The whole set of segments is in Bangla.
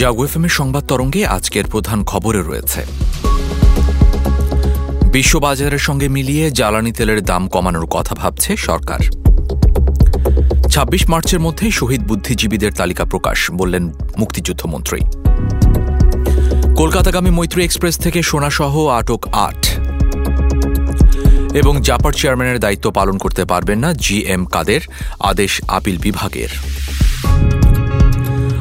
এফএমের সংবাদ তরঙ্গে আজকের প্রধান খবরে রয়েছে। বিশ্ববাজারের সঙ্গে মিলিয়ে জ্বালানি তেলের দাম কমানোর কথা ভাবছে সরকার। ছাব্বিশ মার্চের মধ্যে শহীদ বুদ্ধিজীবীদের তালিকা প্রকাশ, বললেন মুক্তিযুদ্ধমন্ত্রী কলকাতাগামী মৈত্রী এক্সপ্রেস থেকে সোনাসহ আটক আট। এবং জাপার চেয়ারম্যানের দায়িত্ব পালন করতে পারবেন না জি এম কাদের, আদেশ আপিল বিভাগের।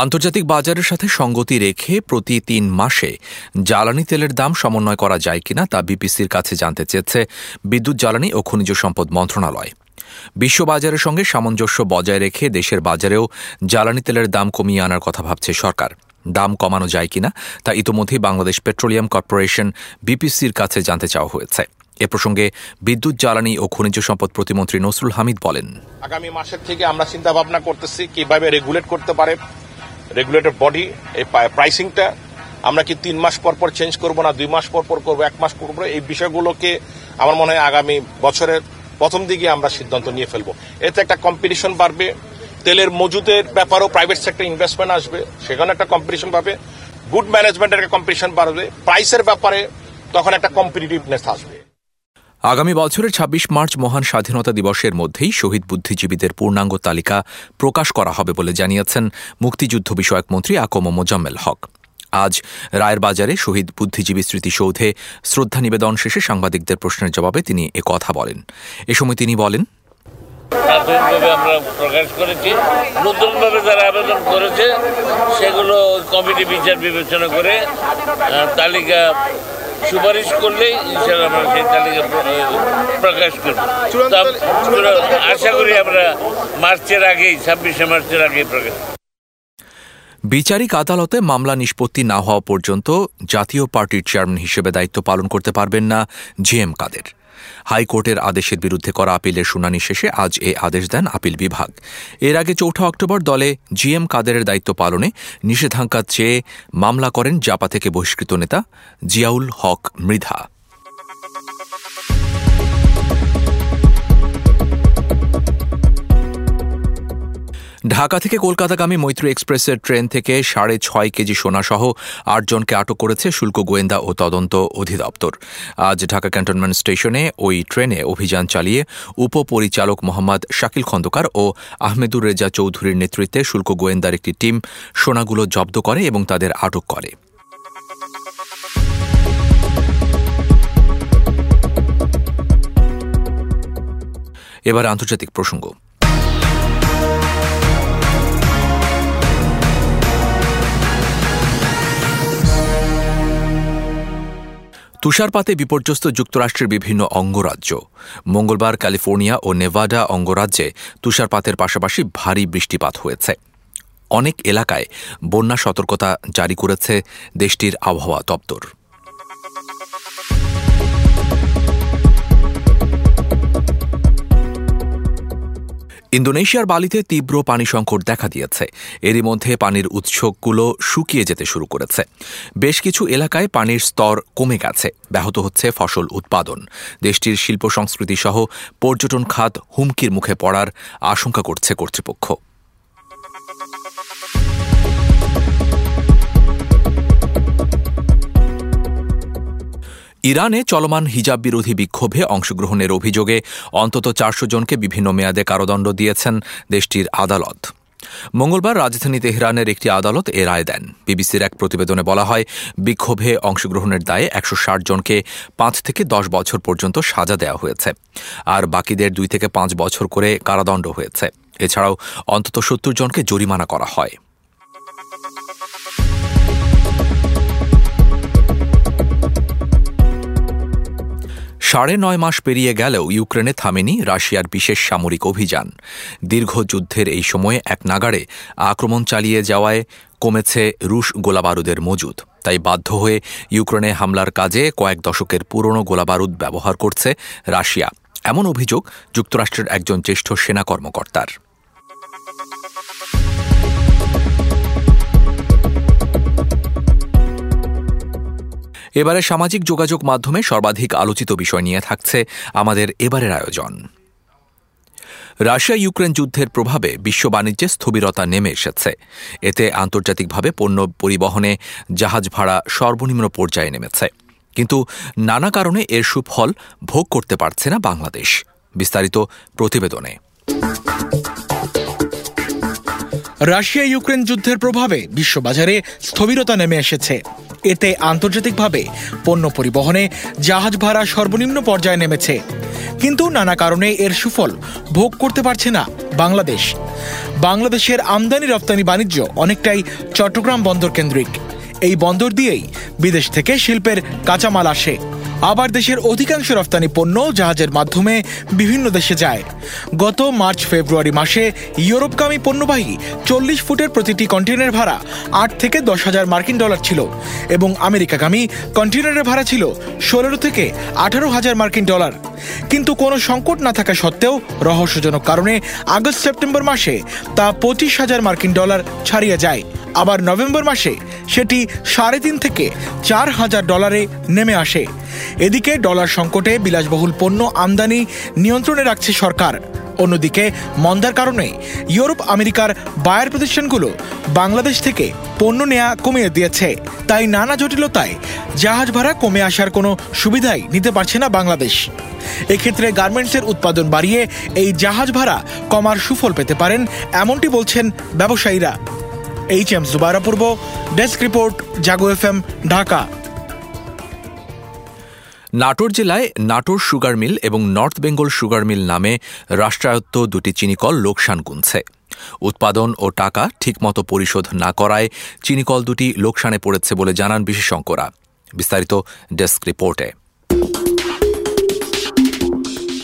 আন্তর্জাতিক বাজারের সাথে সঙ্গতি রেখে প্রতি তিন মাসে জ্বালানি তেলের দাম সমন্বয় করা যায় কিনা তা বিপিসির কাছে জানতে চেয়েছে বিদ্যুৎ, জ্বালানি ও খনিজ সম্পদ মন্ত্রণালয়। বিশ্ববাজারের সঙ্গে সামঞ্জস্য বজায় রেখে দেশের বাজারেও জ্বালানি তেলের দাম কমিয়ে আনার কথা ভাবছে সরকার। দাম কমানো যায় কিনা তা ইতোমধ্যেই বাংলাদেশ পেট্রোলিয়াম কর্পোরেশন বিপিসির কাছে জানতে চাওয়া হয়েছে। এ প্রসঙ্গে বিদ্যুৎ, জ্বালানি ও খনিজ সম্পদ প্রতিমন্ত্রী নসরুল হামিদ বলেন, আগামী মাসের থেকে আমরা চিন্তা ভাবনা করতেছি কীভাবে রেগুলেট করতে পারে রেগুলেটর বডি এই প্রাইসিংটা আমরা কি তিন মাস পর পর চেঞ্জ করব না দুই মাস পর পর করব, এক মাস করব? এই বিষয়গুলোকে আমার মনে হয় আগামী বছরের প্রথম দিকে আমরা সিদ্ধান্ত নিয়ে ফেলব। এতে একটা কম্পিটিশন বাড়বে, তেলের মজুদের ব্যাপারেও প্রাইভেট সেক্টর ইনভেস্টমেন্ট আসবে, সেখানে একটা কম্পিটিশন পাবে গুড ম্যানেজমেন্টের একটা কম্পিটিশন বাড়বে প্রাইসের ব্যাপারে তখন একটা কম্পিটিটিভনেস আসবে। আগামী বছরের ২৬ মার্চ মহান স্বাধীনতা দিবসের মধ্যেই শহীদ বুদ্ধিজীবীদের পূর্ণাঙ্গ তালিকা প্রকাশ করা হবে বলে জানিয়েছেন মুক্তিযুদ্ধ বিষয়ক মন্ত্রী আকম মোজাম্মেল হক। আজ রায়ের বাজারে শহীদ বুদ্ধিজীবী স্মৃতিসৌধে শ্রদ্ধা নিবেদন শেষে সাংবাদিকদের প্রশ্নের জবাবে তিনি এ কথা বলেন। এ সময় তিনি বলেন, প্রাথমিকভাবে আমরা প্রকাশ করেছি। নতুনভাবে যারা আবেদন করেছে, সেগুলো কমিটি বিচার বিবেচনা করে তালিকা সুপারিশ করলেই ইনশাল্লাহ আমরা সেই তালিকা প্রকাশ করব। আশা করি আমরা মার্চের আগেই ছাব্বিশে মার্চের আগেই প্রকাশ বিচারিক আদালতে মামলা নিষ্পত্তি না হওয়া পর্যন্ত জাতীয় পার্টির চেয়ারম্যান হিসেবে দায়িত্ব পালন করতে পারবেন না জি এম কাদের। হাইকোর্টের আদেশের বিরুদ্ধে করা আপিলের শুনানি শেষে আজ এ আদেশ দেন আপিল বিভাগ। এর আগে চৌঠা অক্টোবর দলে জি এম কাদেরের দায়িত্ব পালনে নিষেধাজ্ঞা চেয়ে মামলা করেন জাপা থেকে বহিষ্কৃত নেতা জিয়াউল হক মৃধা। ঢাকা থেকে কলকাতাগামী মৈত্রী এক্সপ্রেসের ট্রেন থেকে সাড়ে ছয় কেজি সোনাসহ আটজনকে আটক করেছে শুল্ক গোয়েন্দা ও তদন্ত অধিদপ্তর। আজ ঢাকা ক্যান্টনমেন্ট স্টেশনে ওই ট্রেনে অভিযান চালিয়ে উপপরিচালক মোহাম্মদ শাকিল খন্দকার ও আহমেদুর রেজা চৌধুরীর নেতৃত্বে শুল্ক গোয়েন্দার একটি টিম সোনাগুলো জব্দ করে এবং তাদের আটক করে। এবার আন্তর্জাতিক প্রসঙ্গ। তুষারপাতে বিপর্যস্ত যুক্তরাষ্ট্রের বিভিন্ন অঙ্গরাজ্য। মঙ্গলবার ক্যালিফোর্নিয়া ও নেভাডা অঙ্গরাজ্যে তুষারপাতের পাশাপাশি ভারী বৃষ্টিপাত হয়েছে। অনেক এলাকায় বন্যা সতর্কতা জারি করেছে দেশটির আবহাওয়া দপ্তর। ইন্দোনেশিয়ার বালিতে তীব্র পানি সংকট দেখা দিয়েছে। এরই মধ্যে পানির উৎসগুলো শুকিয়ে যেতে শুরু করেছে। বেশ কিছু এলাকায় পানির স্তর কমে গেছে। ব্যাহত হচ্ছে ফসল উৎপাদন। দেশটির শিল্প সংস্কৃতি সহ পর্যটন খাত হুমকির মুখে পড়ার আশঙ্কা করছে কর্তৃপক্ষ। ইরানে চলমান হিজাব বিরোধী বিক্ষোভে অংশগ্রহণের অভিযোগে অন্তত চারশো জনকে বিভিন্ন মেয়াদে কারাদণ্ড দিয়েছেন দেশটির আদালত। মঙ্গলবার রাজধানী তেহরানের একটি আদালত এ রায় দেন। বিবিসির এক প্রতিবেদনে বলা হয়, বিক্ষোভে অংশগ্রহণের দায়ে একশো ষাট জনকে পাঁচ থেকে দশ বছর পর্যন্ত সাজা দেওয়া হয়েছে, আর বাকিদের দুই থেকে পাঁচ বছর করে কারাদণ্ড হয়েছে। এছাড়াও অন্তত সত্তর জনকে জরিমানা করা হয়। সাড়ে নয় মাস পেরিয়ে গেলেও ইউক্রেনে থামেনি রাশিয়ার বিশেষ সামরিক অভিযান। দীর্ঘ যুদ্ধের এই সময়ে এক নাগাড়ে আক্রমণ চালিয়ে যাওয়ায় কমেছে রুশ গোলাবারুদের মজুদ। তাই বাধ্য হয়ে ইউক্রেনে হামলার কাজে কয়েক দশকের পুরনো গোলাবারুদ ব্যবহার করছে রাশিয়া। এমন অভিযোগ যুক্তরাষ্ট্রের একজন জ্যেষ্ঠ সেনা কর্মকর্তার। এবারে সামাজিক যোগাযোগ মাধ্যমে সর্বাধিক আলোচিত বিষয় নিয়ে থাকছে আমাদের এবারের আয়োজন। রাশিয়া ইউক্রেন যুদ্ধের প্রভাবে বিশ্ব বাণিজ্যে স্থবিরতা নেমে এসেছে। এতে আন্তর্জাতিকভাবে পণ্য পরিবহনে জাহাজ ভাড়া সর্বনিম্ন পর্যায়ে নেমেছে। কিন্তু নানা কারণে এর সুফল ভোগ করতে পারছে না বাংলাদেশ। বিস্তারিত প্রতিবেদনে। রাশিয়া ইউক্রেন যুদ্ধের প্রভাবে বিশ্ববাজারে স্থবিরতা নেমে এসেছে। এতে আন্তর্জাতিকভাবে পণ্য পরিবহনে জাহাজ ভাড়া সর্বনিম্ন পর্যায়ে নেমেছে। কিন্তু নানা কারণে এর সুফল ভোগ করতে পারছে না বাংলাদেশ। বাংলাদেশের আমদানি রপ্তানি বাণিজ্য অনেকটাই চট্টগ্রাম বন্দর কেন্দ্রিক। এই বন্দর দিয়েই বিদেশ থেকে শিল্পের কাঁচামাল আসে। আবার দেশের অধিকাংশ রপ্তানি পণ্য জাহাজের মাধ্যমে বিভিন্ন দেশে যায়। গত মার্চ ফেব্রুয়ারি মাসে ইউরোপগামী পণ্যবাহী চল্লিশ ফুটের প্রতিটি কন্টেনার ভাড়া আট থেকে দশ হাজার মার্কিন ডলার ছিল এবং আমেরিকাগামী কন্টেনারের ভাড়া ছিল ষোলো থেকে আঠারো হাজার মার্কিন ডলার। কিন্তু কোনো সংকট না থাকা সত্ত্বেও রহস্যজনক কারণে আগস্ট সেপ্টেম্বর মাসে তা পঁচিশ হাজার মার্কিন ডলার ছাড়িয়ে যায়। আবার নভেম্বর মাসে সেটি সাড়ে তিন থেকে চার হাজার ডলারে নেমে আসে। এদিকে ডলার সংকটে বিলাসবহুল পণ্য আমদানি নিয়ন্ত্রণে রাখছে সরকার। অন্যদিকে মন্দার কারণে ইউরোপ, আমেরিকার বায়ার প্রতিষ্ঠানগুলো বাংলাদেশ থেকে পণ্য নেয়া কমিয়ে দিয়েছে। তাই নানা জটিলতায় জাহাজ ভাড়া কমে আসার কোনো সুবিধাই নিতে পারছে না বাংলাদেশ। এক্ষেত্রে গার্মেন্টসের উৎপাদন বাড়িয়ে এই জাহাজ ভাড়া কমার সুফল পেতে পারেন, এমনটি বলছেন ব্যবসায়ীরা। এইচ এম জুবারা পূর্ব desk report Jago F M Dhaka Natore জেলায় নাটোর সুগার মিল এবং নর্থ বেঙ্গল সুগার মিল নামে রাষ্ট্রায়ত্ত দুটি চিনিকল লোকসান গুনছে। উৎপাদন ও টাকা ঠিকমতো পরিশোধ না করায় চিনিকল দুটি লোকসানে পড়েছে বলে জানান বিশেষজ্ঞরা। বিস্তারিত ডেস্ক রিপোর্টে।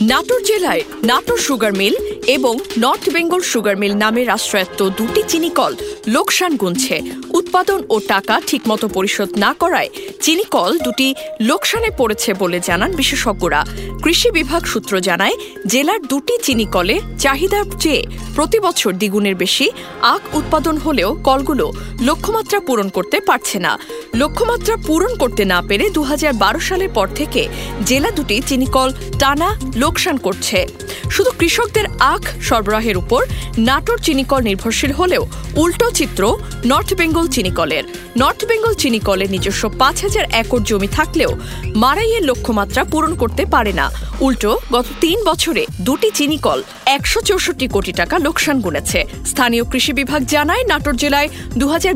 নাটোর জেলায় নাটোর সুগার মিল এবং নর্থ বেঙ্গল সুগার মিল নামে রাষ্ট্রায়ত্ত দুটি চিনিকল লোকসান গুনছে। উৎপাদন ও টাকা ঠিকমতো পরিশোধ না করায় চিনি কল দুটি লোকসানে পড়েছে বলে জানান বিশেষজ্ঞরা। কৃষি বিভাগ সূত্র জানায়, জেলার দুটি চিনি কলে চাহিদার চেয়ে প্রতি বছর দ্বিগুণের বেশি আখ উৎপাদন হলেও কলগুলো লক্ষ্যমাত্রা পূরণ করতে পারছে না। লক্ষ্যমাত্রা পূরণ করতে না পেরে দু হাজার বারো সালের পর থেকে জেলা দুটি চিনিকল টানা লোকসান করছে। শুধু কৃষকদের আখ সরবরাহের উপর নাটোর চিনিকল নির্ভরশীল হলেও উল্টো চিত্র নর্থ বেঙ্গল চিনিকলের। নর্থ বেঙ্গল চিনিকলের নিজস্ব পাঁচ হাজার একর জমি থাকলেও মারাইয়ের লক্ষ্যমাত্রা পূরণ করতে পারে না। উল্টো গত তিন বছরে দুটি চিনিকল একশো চৌষট্টি কোটি টাকা লোকসান গুনেছে। স্থানীয় কৃষি বিভাগ জানায়, নাটোর জেলায় দু হাজার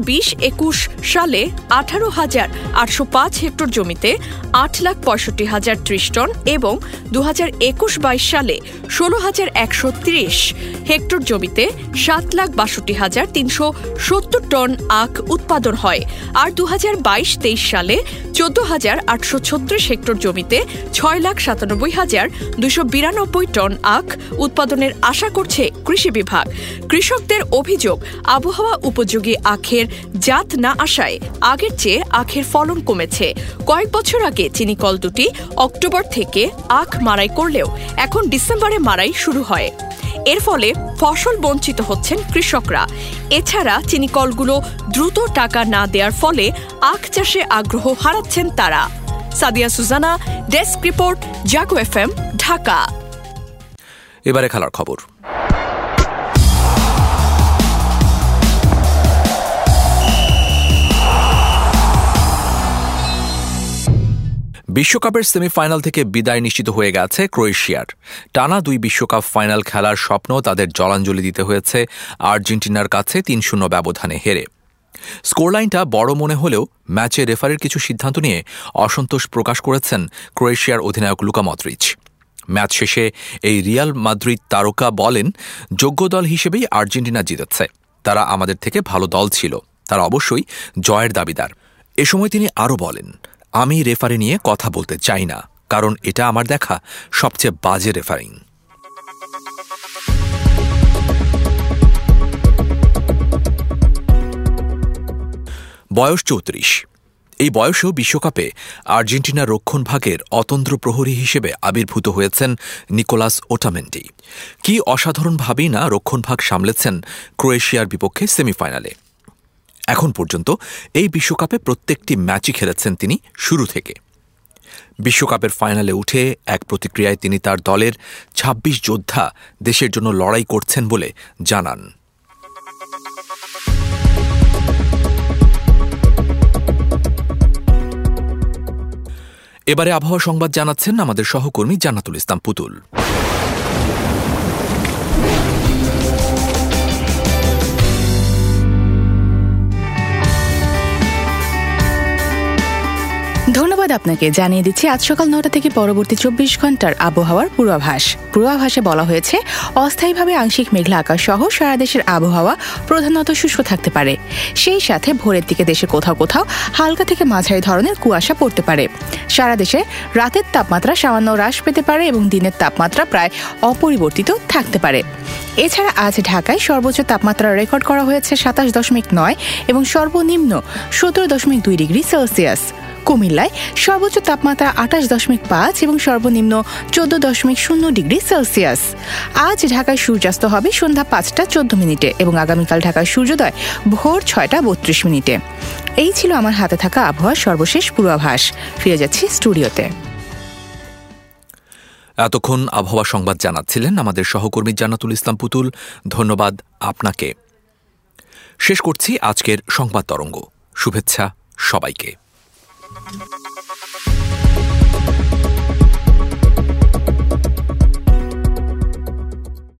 সালে আঠারো হাজার আটশো পাঁচ হেক্টর জমিতে আট লাখ পঁয়ষট্টি হাজার ত্রিশ টন এবং দু হাজার একুশ বাইশ সালে ষোলো হাজার একশো ত্রিশ হেক্টর জমিতে সাত লাখ বাষট্টি হাজার তিনশো সত্তর টন আখ উৎপাদন হয়। আর দু হাজার বাইশ তেইশ সালে চোদ্দ হাজার আটশো ছত্রিশ হেক্টর জমিতে ছয় লাখ সাতানব্বই হাজার দুশো বিরানব্বই টন আখ উৎপাদনের আশা করছে কৃষি বিভাগ। কৃষকদের অভিযোগ, আবহাওয়া উপযোগী আখের জাত না আসায় আগের চেয়ে আখের ফলন কমেছে। কয়েক বছর আগে চিনিকল দুটি অক্টোবর থেকে আখ মারাই করলেও এখন ডিসেম্বরে মারাই শুরু হয়। এর ফলে ফসল বঞ্চিত হচ্ছেন কৃষকরা। এছাড়া চিনিকলগুলো দ্রুত টাকা না দেওয়ার ফলে আখ চাষে আগ্রহ হারাচ্ছেন তারা। Sadia Suzana, desk report, Jago F Dhaka. এবারে খেলার খবর। বিশ্বকাপের সেমিফাইনাল থেকে বিদায় নিশ্চিত হয়ে গেছে ক্রোয়েশিয়ার। টানা দুই বিশ্বকাপ ফাইনাল খেলার স্বপ্ন তাদের জলাঞ্জলি দিতে হয়েছে আর্জেন্টিনার কাছে তিন শূন্য ব্যবধানে হেরে। স্কোরলাইনটা বড় মনে হলেও ম্যাচে রেফারির কিছু সিদ্ধান্ত নিয়ে অসন্তোষ প্রকাশ করেছেন ক্রোয়েশিয়ার অধিনায়ক লুকা মদ্রিচ ম্যাচ শেষে এই রিয়াল মাদ্রিদ তারকা বলেন, যোগ্য দল হিসেবেই আর্জেন্টিনা জিতেছে। তারা আমাদের থেকে ভালো দল ছিল। তারা অবশ্যই জয়ের দাবিদার। এ সময় তিনি আরও বলেন আমি রেফারি নিয়ে কথা বলতে চাই না, কারণ এটা আমার দেখা সবচেয়ে বাজে রেফারিং। বয়স চৌত্রিশ। এই বয়সেও বিশ্বকাপে আর্জেন্টিনার রক্ষণভাগের অতন্দ্র প্রহরী হিসেবে আবির্ভূত হয়েছেন নিকোলাস ওটামেন্টি কি অসাধারণভাবেই না রক্ষণভাগ সামলেছেন ক্রোয়েশিয়ার বিপক্ষে সেমিফাইনালে। এখন পর্যন্ত এই বিশ্বকাপে প্রত্যেকটি ম্যাচই খেলেছেন তিনি শুরু থেকে। বিশ্বকাপের ফাইনালে উঠে এক প্রতিক্রিয়ায় তিনি তার দলের ২৬ যোদ্ধা দেশের জন্য লড়াই করছেন বলে জানান। এবারে আবহাওয়া সংবাদ জানাচ্ছেন আমাদের সহকর্মী জান্নাতুল ইসলাম পুতুল। আপনাকে জানিয়ে দিচ্ছি, আজ সকাল নটা থেকে পরবর্তী চব্বিশ ঘণ্টার আবহাওয়ার পূর্বাভাস। পূর্বাভাসে বলা হয়েছে, অস্থায়ীভাবে আংশিক মেঘলা আকাশ সহ সারা দেশের আবহাওয়া প্রধানত শুষ্ক থাকতে পারে। সেই সাথে ভোরের দিকে দেশে কোথাও কোথাও হালকা থেকে মাঝারি ধরনের কুয়াশা পড়তে পারে। সারা দেশে রাতের তাপমাত্রা সামান্য হ্রাস পেতে পারে এবং দিনের তাপমাত্রা প্রায় অপরিবর্তিত থাকতে পারে। এছাড়া আজ ঢাকায় সর্বোচ্চ তাপমাত্রা রেকর্ড করা হয়েছে সাতাশ দশমিক নয় এবং সর্বনিম্ন সতেরো দশমিক দুই ডিগ্রি সেলসিয়াস। কুমিল্লায় সর্বোচ্চ তাপমাত্রা আঠাশ দশমিক পাঁচ এবং সর্বনিম্ন চোদ্দ দশমিক শূন্য ডিগ্রি সেলসিয়াস। আজ ঢাকায় সূর্যাস্ত হবে সন্ধ্যা পাঁচটা চোদ্দ মিনিটে এবং আগামীকাল ঢাকায় সূর্যোদয় ভোর ছয়টা বত্রিশ মিনিটে। এই ছিল আমার হাতে থাকা আবহাওয়ার সর্বশেষ পূর্বাভাস। ফিরে যাচ্ছি স্টুডিওতে। এতক্ষণ আবহাওয়া সংবাদ জানাচ্ছিলেন আমাদের সহকর্মী জান্নাতুল ইসলাম পুতুল। ধন্যবাদ আপনাকে। শেষ করছি আজকের সংবাদ তরঙ্গ। শুভেচ্ছা সবাইকে। Thank you.